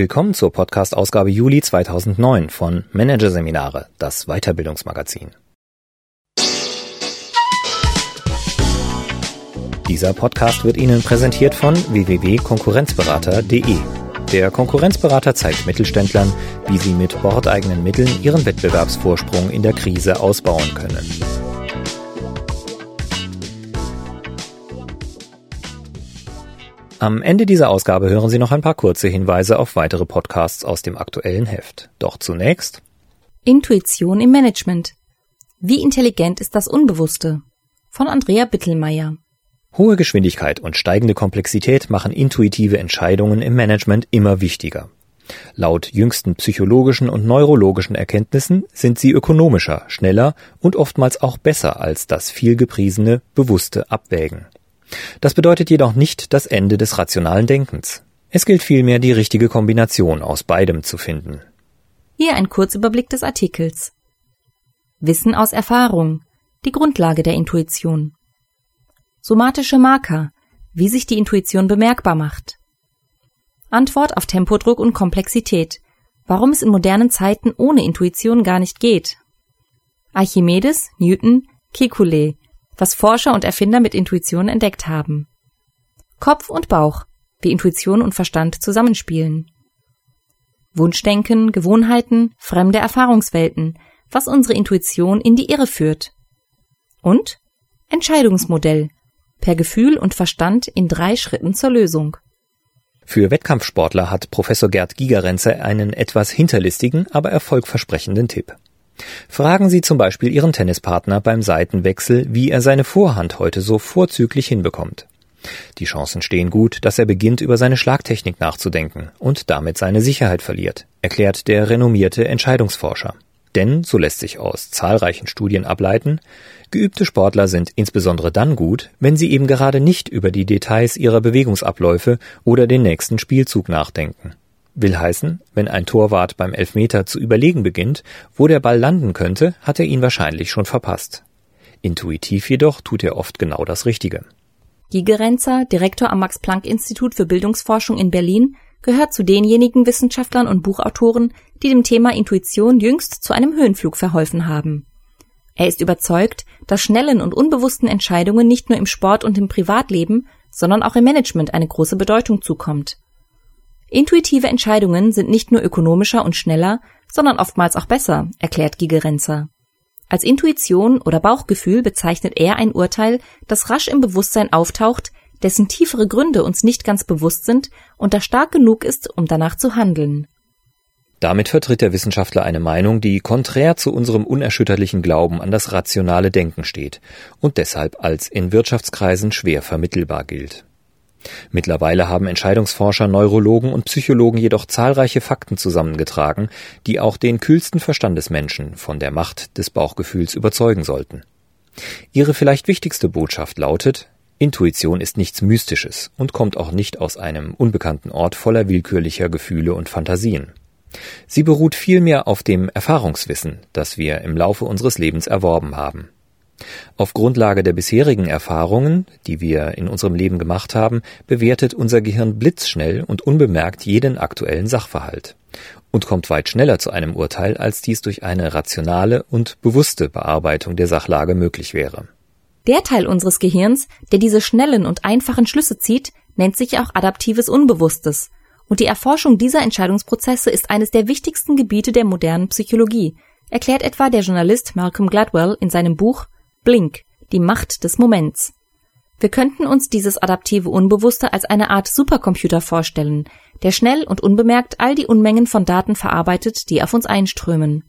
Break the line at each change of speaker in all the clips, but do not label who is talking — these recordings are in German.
Willkommen zur Podcast-Ausgabe Juli 2009 von Managerseminare, das Weiterbildungsmagazin. Dieser Podcast wird Ihnen präsentiert von www.konkurrenzberater.de. Der Konkurrenzberater zeigt Mittelständlern, wie sie mit bordeigenen Mitteln ihren Wettbewerbsvorsprung in der Krise ausbauen können. Am Ende dieser Ausgabe hören Sie noch ein paar kurze Hinweise auf weitere Podcasts aus dem aktuellen Heft. Doch zunächst
Intuition im Management. Wie intelligent ist das Unbewusste? Von Andrea Bittelmeier.
Hohe Geschwindigkeit und steigende Komplexität machen intuitive Entscheidungen im Management immer wichtiger. Laut jüngsten psychologischen und neurologischen Erkenntnissen sind sie ökonomischer, schneller und oftmals auch besser als das vielgepriesene bewusste Abwägen. Das bedeutet jedoch nicht das Ende des rationalen Denkens. Es gilt vielmehr, die richtige Kombination aus beidem zu finden.
Hier ein Kurzüberblick des Artikels. Wissen aus Erfahrung, die Grundlage der Intuition. Somatische Marker, wie sich die Intuition bemerkbar macht. Antwort auf Tempodruck und Komplexität, warum es in modernen Zeiten ohne Intuition gar nicht geht. Archimedes, Newton, Kekulé, was Forscher und Erfinder mit Intuition entdeckt haben. Kopf und Bauch, wie Intuition und Verstand zusammenspielen. Wunschdenken, Gewohnheiten, fremde Erfahrungswelten, was unsere Intuition in die Irre führt. Und Entscheidungsmodell, per Gefühl und Verstand in drei Schritten zur Lösung.
Für Wettkampfsportler hat Professor Gerd Gigerenzer einen etwas hinterlistigen, aber erfolgversprechenden Tipp. Fragen Sie zum Beispiel Ihren Tennispartner beim Seitenwechsel, wie er seine Vorhand heute so vorzüglich hinbekommt. Die Chancen stehen gut, dass er beginnt, über seine Schlagtechnik nachzudenken und damit seine Sicherheit verliert, erklärt der renommierte Entscheidungsforscher. Denn, so lässt sich aus zahlreichen Studien ableiten, geübte Sportler sind insbesondere dann gut, wenn sie eben gerade nicht über die Details ihrer Bewegungsabläufe oder den nächsten Spielzug nachdenken. Will heißen, wenn ein Torwart beim Elfmeter zu überlegen beginnt, wo der Ball landen könnte, hat er ihn wahrscheinlich schon verpasst. Intuitiv jedoch tut er oft genau das Richtige.
Gigerenzer, Direktor am Max-Planck-Institut für Bildungsforschung in Berlin, gehört zu denjenigen Wissenschaftlern und Buchautoren, die dem Thema Intuition jüngst zu einem Höhenflug verholfen haben. Er ist überzeugt, dass schnellen und unbewussten Entscheidungen nicht nur im Sport und im Privatleben, sondern auch im Management eine große Bedeutung zukommt. Intuitive Entscheidungen sind nicht nur ökonomischer und schneller, sondern oftmals auch besser, erklärt Gigerenzer. Als Intuition oder Bauchgefühl bezeichnet er ein Urteil, das rasch im Bewusstsein auftaucht, dessen tiefere Gründe uns nicht ganz bewusst sind und das stark genug ist, um danach zu handeln.
Damit vertritt der Wissenschaftler eine Meinung, die konträr zu unserem unerschütterlichen Glauben an das rationale Denken steht und deshalb als in Wirtschaftskreisen schwer vermittelbar gilt. Mittlerweile haben Entscheidungsforscher, Neurologen und Psychologen jedoch zahlreiche Fakten zusammengetragen, die auch den kühlsten Verstandesmenschen von der Macht des Bauchgefühls überzeugen sollten. Ihre vielleicht wichtigste Botschaft lautet, Intuition ist nichts Mystisches und kommt auch nicht aus einem unbekannten Ort voller willkürlicher Gefühle und Fantasien. Sie beruht vielmehr auf dem Erfahrungswissen, das wir im Laufe unseres Lebens erworben haben. Auf Grundlage der bisherigen Erfahrungen, die wir in unserem Leben gemacht haben, bewertet unser Gehirn blitzschnell und unbemerkt jeden aktuellen Sachverhalt und kommt weit schneller zu einem Urteil, als dies durch eine rationale und bewusste Bearbeitung der Sachlage möglich wäre.
Der Teil unseres Gehirns, der diese schnellen und einfachen Schlüsse zieht, nennt sich auch adaptives Unbewusstes. Und die Erforschung dieser Entscheidungsprozesse ist eines der wichtigsten Gebiete der modernen Psychologie, erklärt etwa der Journalist Malcolm Gladwell in seinem Buch Blink, die Macht des Moments. Wir könnten uns dieses adaptive Unbewusste als eine Art Supercomputer vorstellen, der schnell und unbemerkt all die Unmengen von Daten verarbeitet, die auf uns einströmen.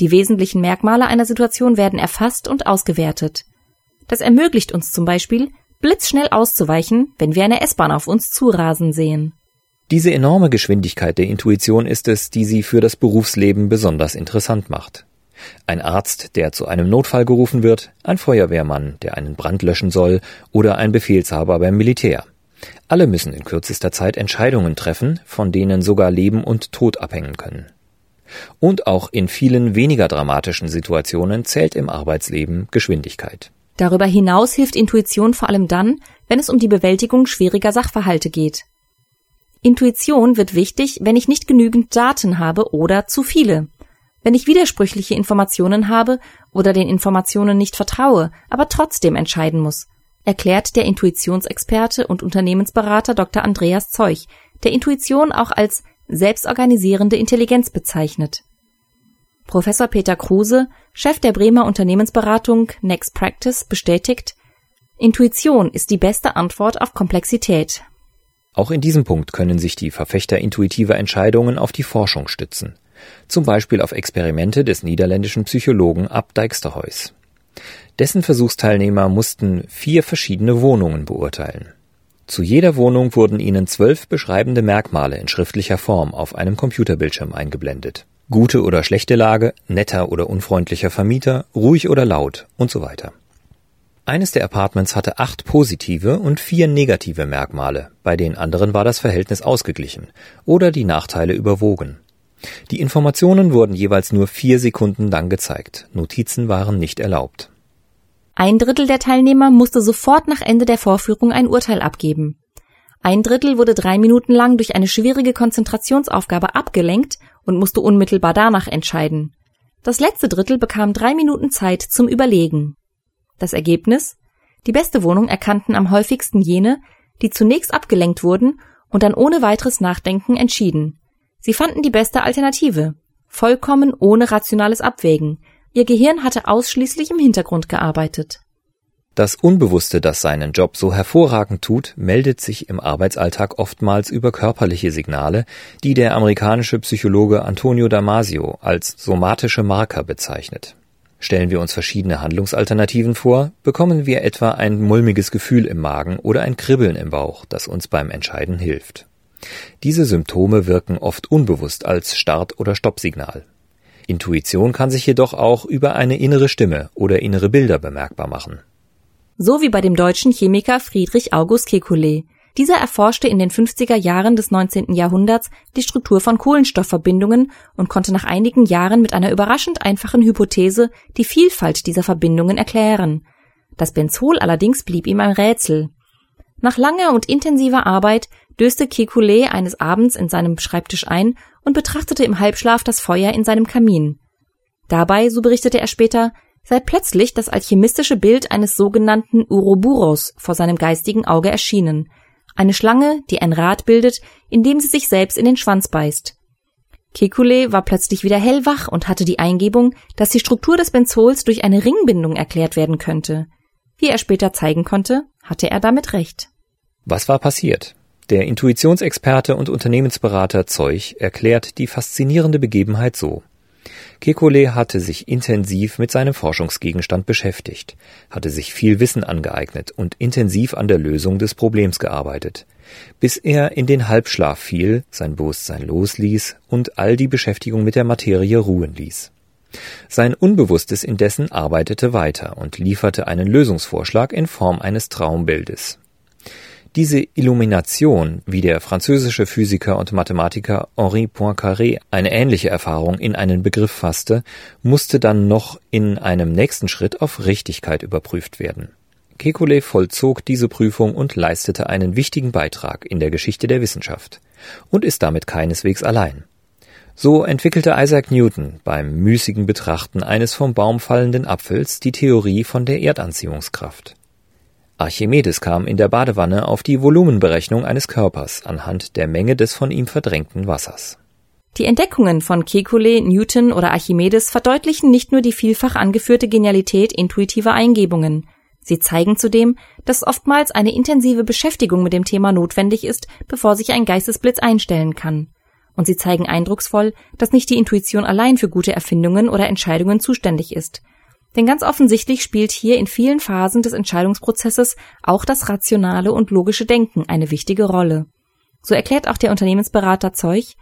Die wesentlichen Merkmale einer Situation werden erfasst und ausgewertet. Das ermöglicht uns zum Beispiel, blitzschnell auszuweichen, wenn wir eine S-Bahn auf uns zurasen sehen.
Diese enorme Geschwindigkeit der Intuition ist es, die sie für das Berufsleben besonders interessant macht. Ein Arzt, der zu einem Notfall gerufen wird, ein Feuerwehrmann, der einen Brand löschen soll, oder ein Befehlshaber beim Militär. Alle müssen in kürzester Zeit Entscheidungen treffen, von denen sogar Leben und Tod abhängen können. Und auch in vielen weniger dramatischen Situationen zählt im Arbeitsleben Geschwindigkeit.
Darüber hinaus hilft Intuition vor allem dann, wenn es um die Bewältigung schwieriger Sachverhalte geht. Intuition wird wichtig, wenn ich nicht genügend Daten habe oder zu viele. Wenn ich widersprüchliche Informationen habe oder den Informationen nicht vertraue, aber trotzdem entscheiden muss, erklärt der Intuitionsexperte und Unternehmensberater Dr. Andreas Zeuch, der Intuition auch als selbstorganisierende Intelligenz bezeichnet. Professor Peter Kruse, Chef der Bremer Unternehmensberatung Next Practice, bestätigt, Intuition ist die beste Antwort auf Komplexität.
Auch in diesem Punkt können sich die Verfechter intuitiver Entscheidungen auf die Forschung stützen, zum Beispiel auf Experimente des niederländischen Psychologen Ab Dijksterhuis. Dessen Versuchsteilnehmer mussten vier verschiedene Wohnungen beurteilen. Zu jeder Wohnung wurden ihnen zwölf beschreibende Merkmale in schriftlicher Form auf einem Computerbildschirm eingeblendet. Gute oder schlechte Lage, netter oder unfreundlicher Vermieter, ruhig oder laut und so weiter. Eines der Apartments hatte acht positive und vier negative Merkmale, bei den anderen war das Verhältnis ausgeglichen oder die Nachteile überwogen. Die Informationen wurden jeweils nur vier Sekunden lang gezeigt, Notizen waren nicht erlaubt.
Ein Drittel der Teilnehmer musste sofort nach Ende der Vorführung ein Urteil abgeben. Ein Drittel wurde drei Minuten lang durch eine schwierige Konzentrationsaufgabe abgelenkt und musste unmittelbar danach entscheiden. Das letzte Drittel bekam drei Minuten Zeit zum Überlegen. Das Ergebnis? Die beste Wohnung erkannten am häufigsten jene, die zunächst abgelenkt wurden und dann ohne weiteres Nachdenken entschieden. Sie fanden die beste Alternative, vollkommen ohne rationales Abwägen, Ihr Gehirn hatte ausschließlich im Hintergrund gearbeitet.
Das Unbewusste, das seinen Job so hervorragend tut, meldet sich im Arbeitsalltag oftmals über körperliche Signale, die der amerikanische Psychologe Antonio Damasio als somatische Marker bezeichnet. Stellen wir uns verschiedene Handlungsalternativen vor, bekommen wir etwa ein mulmiges Gefühl im Magen oder ein Kribbeln im Bauch, das uns beim Entscheiden hilft. Diese Symptome wirken oft unbewusst als Start- oder Stoppsignal. Intuition kann sich jedoch auch über eine innere Stimme oder innere Bilder bemerkbar machen.
So wie bei dem deutschen Chemiker Friedrich August Kekulé. Dieser erforschte in den 50er Jahren des 19. Jahrhunderts die Struktur von Kohlenstoffverbindungen und konnte nach einigen Jahren mit einer überraschend einfachen Hypothese die Vielfalt dieser Verbindungen erklären. Das Benzol allerdings blieb ihm ein Rätsel. Nach langer und intensiver Arbeit döste Kekulé eines Abends in seinem Schreibtisch ein und betrachtete im Halbschlaf das Feuer in seinem Kamin. Dabei, so berichtete er später, sei plötzlich das alchemistische Bild eines sogenannten Uroboros vor seinem geistigen Auge erschienen, eine Schlange, die ein Rad bildet, indem sie sich selbst in den Schwanz beißt. Kekulé war plötzlich wieder hellwach und hatte die Eingebung, dass die Struktur des Benzols durch eine Ringbindung erklärt werden könnte. Wie er später zeigen konnte, hatte er damit recht.
Was war passiert? Der Intuitionsexperte und Unternehmensberater Zeuch erklärt die faszinierende Begebenheit so. Kekulé hatte sich intensiv mit seinem Forschungsgegenstand beschäftigt, hatte sich viel Wissen angeeignet und intensiv an der Lösung des Problems gearbeitet, bis er in den Halbschlaf fiel, sein Bewusstsein losließ und all die Beschäftigung mit der Materie ruhen ließ. Sein Unbewusstes indessen arbeitete weiter und lieferte einen Lösungsvorschlag in Form eines Traumbildes. Diese Illumination, wie der französische Physiker und Mathematiker Henri Poincaré eine ähnliche Erfahrung in einen Begriff fasste, musste dann noch in einem nächsten Schritt auf Richtigkeit überprüft werden. Kekulé vollzog diese Prüfung und leistete einen wichtigen Beitrag in der Geschichte der Wissenschaft und ist damit keineswegs allein. So entwickelte Isaac Newton beim müßigen Betrachten eines vom Baum fallenden Apfels die Theorie von der Erdanziehungskraft. Archimedes kam in der Badewanne auf die Volumenberechnung eines Körpers anhand der Menge des von ihm verdrängten Wassers.
Die Entdeckungen von Kekulé, Newton oder Archimedes verdeutlichen nicht nur die vielfach angeführte Genialität intuitiver Eingebungen. Sie zeigen zudem, dass oftmals eine intensive Beschäftigung mit dem Thema notwendig ist, bevor sich ein Geistesblitz einstellen kann. Und sie zeigen eindrucksvoll, dass nicht die Intuition allein für gute Erfindungen oder Entscheidungen zuständig ist. Denn ganz offensichtlich spielt hier in vielen Phasen des Entscheidungsprozesses auch das rationale und logische Denken eine wichtige Rolle. So erklärt auch der Unternehmensberater Zeug,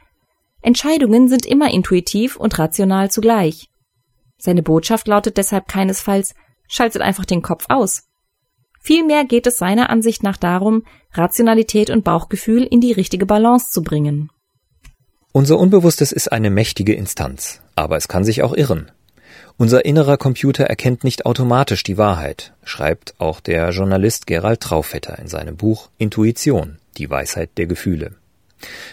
Entscheidungen sind immer intuitiv und rational zugleich. Seine Botschaft lautet deshalb keinesfalls, schaltet einfach den Kopf aus. Vielmehr geht es seiner Ansicht nach darum, Rationalität und Bauchgefühl in die richtige Balance zu bringen.
Unser Unbewusstes ist eine mächtige Instanz, aber es kann sich auch irren. Unser innerer Computer erkennt nicht automatisch die Wahrheit, schreibt auch der Journalist Gerald Traufetter in seinem Buch Intuition, die Weisheit der Gefühle.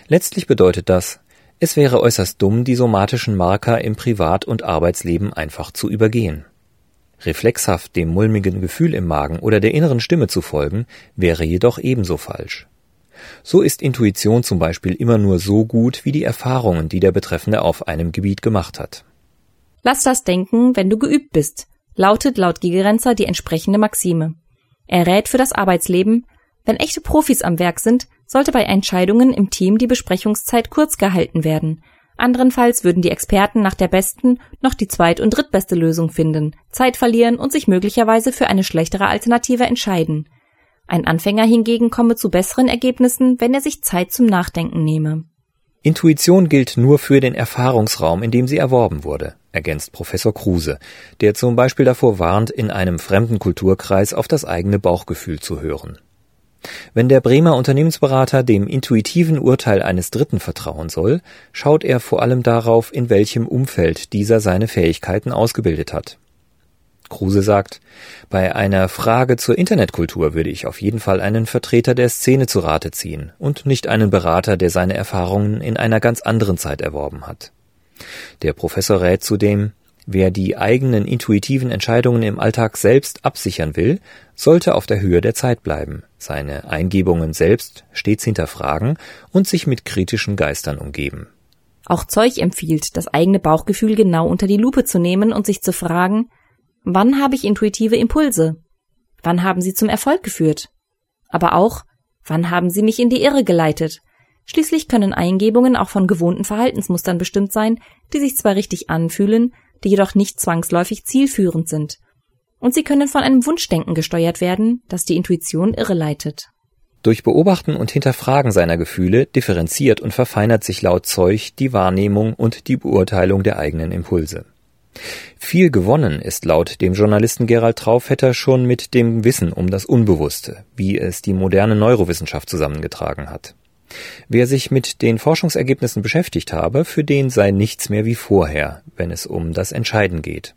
Letztlich bedeutet das, es wäre äußerst dumm, die somatischen Marker im Privat- und Arbeitsleben einfach zu übergehen. Reflexhaft dem mulmigen Gefühl im Magen oder der inneren Stimme zu folgen, wäre jedoch ebenso falsch. So ist Intuition zum Beispiel immer nur so gut wie die Erfahrungen, die der Betreffende auf einem Gebiet gemacht hat.
Lass das denken, wenn du geübt bist, lautet laut Gigerenzer die entsprechende Maxime. Er rät für das Arbeitsleben, wenn echte Profis am Werk sind, sollte bei Entscheidungen im Team die Besprechungszeit kurz gehalten werden. Anderenfalls würden die Experten nach der besten noch die zweit- und drittbeste Lösung finden, Zeit verlieren und sich möglicherweise für eine schlechtere Alternative entscheiden. Ein Anfänger hingegen komme zu besseren Ergebnissen, wenn er sich Zeit zum Nachdenken nehme.
Intuition gilt nur für den Erfahrungsraum, in dem sie erworben wurde, ergänzt Professor Kruse, der zum Beispiel davor warnt, in einem fremden Kulturkreis auf das eigene Bauchgefühl zu hören. Wenn der Bremer Unternehmensberater dem intuitiven Urteil eines Dritten vertrauen soll, schaut er vor allem darauf, in welchem Umfeld dieser seine Fähigkeiten ausgebildet hat. Kruse sagt, bei einer Frage zur Internetkultur würde ich auf jeden Fall einen Vertreter der Szene zu Rate ziehen und nicht einen Berater, der seine Erfahrungen in einer ganz anderen Zeit erworben hat. Der Professor rät zudem, wer die eigenen intuitiven Entscheidungen im Alltag selbst absichern will, sollte auf der Höhe der Zeit bleiben, seine Eingebungen selbst stets hinterfragen und sich mit kritischen Geistern umgeben.
Auch Zeug empfiehlt, das eigene Bauchgefühl genau unter die Lupe zu nehmen und sich zu fragen, Wann habe ich intuitive Impulse? Wann haben sie zum Erfolg geführt? Aber auch, wann haben sie mich in die Irre geleitet? Schließlich können Eingebungen auch von gewohnten Verhaltensmustern bestimmt sein, die sich zwar richtig anfühlen, die jedoch nicht zwangsläufig zielführend sind. Und sie können von einem Wunschdenken gesteuert werden, das die Intuition irreleitet.
Durch Beobachten und Hinterfragen seiner Gefühle differenziert und verfeinert sich laut Zeug die Wahrnehmung und die Beurteilung der eigenen Impulse. Viel gewonnen ist laut dem Journalisten Gerald Traufetter schon mit dem Wissen um das Unbewusste, wie es die moderne Neurowissenschaft zusammengetragen hat. Wer sich mit den Forschungsergebnissen beschäftigt habe, für den sei nichts mehr wie vorher, wenn es um das Entscheiden geht.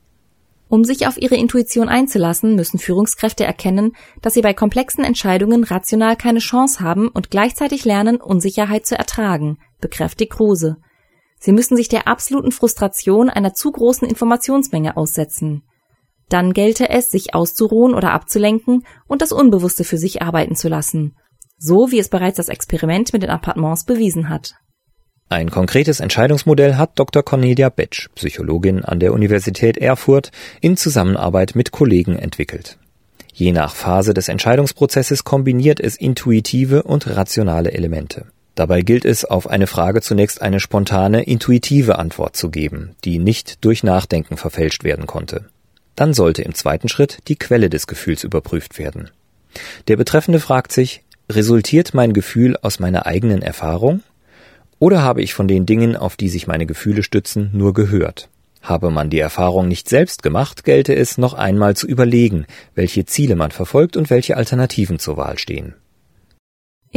Um sich auf ihre Intuition einzulassen, müssen Führungskräfte erkennen, dass sie bei komplexen Entscheidungen rational keine Chance haben und gleichzeitig lernen, Unsicherheit zu ertragen, bekräftigt Kruse. Sie müssen sich der absoluten Frustration einer zu großen Informationsmenge aussetzen. Dann gelte es, sich auszuruhen oder abzulenken und das Unbewusste für sich arbeiten zu lassen. So wie es bereits das Experiment mit den Appartements bewiesen hat.
Ein konkretes Entscheidungsmodell hat Dr. Cornelia Betsch, Psychologin an der Universität Erfurt, in Zusammenarbeit mit Kollegen entwickelt. Je nach Phase des Entscheidungsprozesses kombiniert es intuitive und rationale Elemente. Dabei gilt es, auf eine Frage zunächst eine spontane, intuitive Antwort zu geben, die nicht durch Nachdenken verfälscht werden konnte. Dann sollte im zweiten Schritt die Quelle des Gefühls überprüft werden. Der Betreffende fragt sich, resultiert mein Gefühl aus meiner eigenen Erfahrung? Oder habe ich von den Dingen, auf die sich meine Gefühle stützen, nur gehört? Habe man die Erfahrung nicht selbst gemacht, gelte es noch einmal zu überlegen, welche Ziele man verfolgt und welche Alternativen zur Wahl stehen.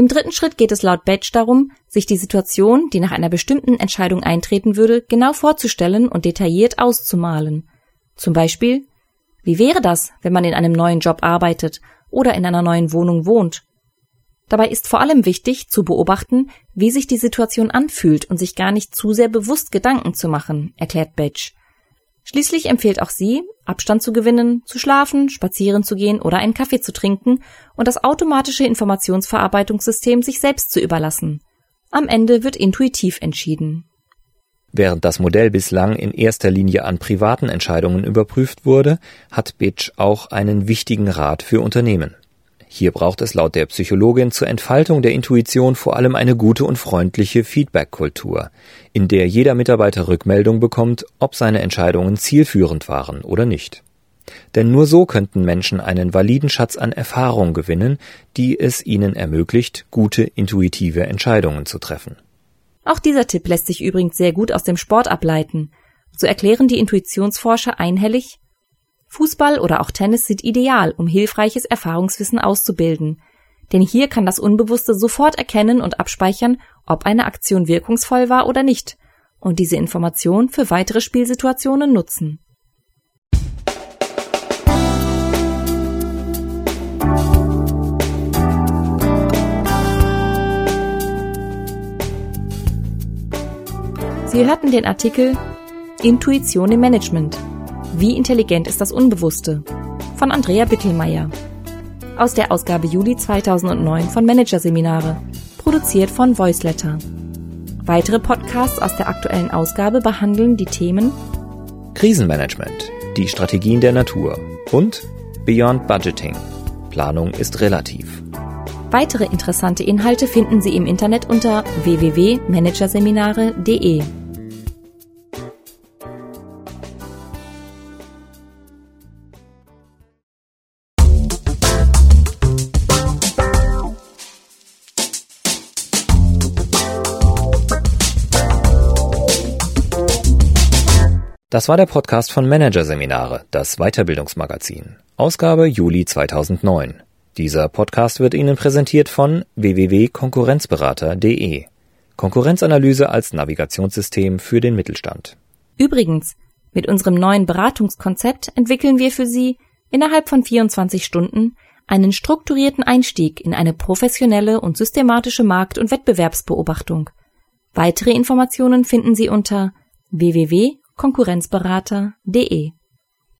Im dritten Schritt geht es laut Batch darum, sich die Situation, die nach einer bestimmten Entscheidung eintreten würde, genau vorzustellen und detailliert auszumalen. Zum Beispiel, wie wäre das, wenn man in einem neuen Job arbeitet oder in einer neuen Wohnung wohnt? Dabei ist vor allem wichtig zu beobachten, wie sich die Situation anfühlt und sich gar nicht zu sehr bewusst Gedanken zu machen, erklärt Batch. Schließlich empfiehlt auch sie, Abstand zu gewinnen, zu schlafen, spazieren zu gehen oder einen Kaffee zu trinken und das automatische Informationsverarbeitungssystem sich selbst zu überlassen. Am Ende wird intuitiv entschieden.
Während das Modell bislang in erster Linie an privaten Entscheidungen überprüft wurde, hat Bitch auch einen wichtigen Rat für Unternehmen. Hier braucht es laut der Psychologin zur Entfaltung der Intuition vor allem eine gute und freundliche Feedback-Kultur, in der jeder Mitarbeiter Rückmeldung bekommt, ob seine Entscheidungen zielführend waren oder nicht. Denn nur so könnten Menschen einen validen Schatz an Erfahrung gewinnen, die es ihnen ermöglicht, gute intuitive Entscheidungen zu treffen.
Auch dieser Tipp lässt sich übrigens sehr gut aus dem Sport ableiten. So erklären die Intuitionsforscher einhellig, Fußball oder auch Tennis sind ideal, um hilfreiches Erfahrungswissen auszubilden. Denn hier kann das Unbewusste sofort erkennen und abspeichern, ob eine Aktion wirkungsvoll war oder nicht und diese Information für weitere Spielsituationen nutzen. Sie hörten den Artikel Intuition im Management. Wie intelligent ist das Unbewusste? von Andrea Bittelmeier. Aus der Ausgabe Juli 2009 von Managerseminare, produziert von Voiceletter. Weitere Podcasts aus der aktuellen Ausgabe behandeln die Themen
Krisenmanagement, die Strategien der Natur und Beyond Budgeting. Planung ist relativ.
Weitere interessante Inhalte finden Sie im Internet unter www.managerseminare.de.
Das war der Podcast von Managerseminare, das Weiterbildungsmagazin. Ausgabe Juli 2009. Dieser Podcast wird Ihnen präsentiert von www.konkurrenzberater.de. Konkurrenzanalyse als Navigationssystem für den Mittelstand.
Übrigens, mit unserem neuen Beratungskonzept entwickeln wir für Sie innerhalb von 24 Stunden einen strukturierten Einstieg in eine professionelle und systematische Markt- und Wettbewerbsbeobachtung. Weitere Informationen finden Sie unter www konkurrenzberater.de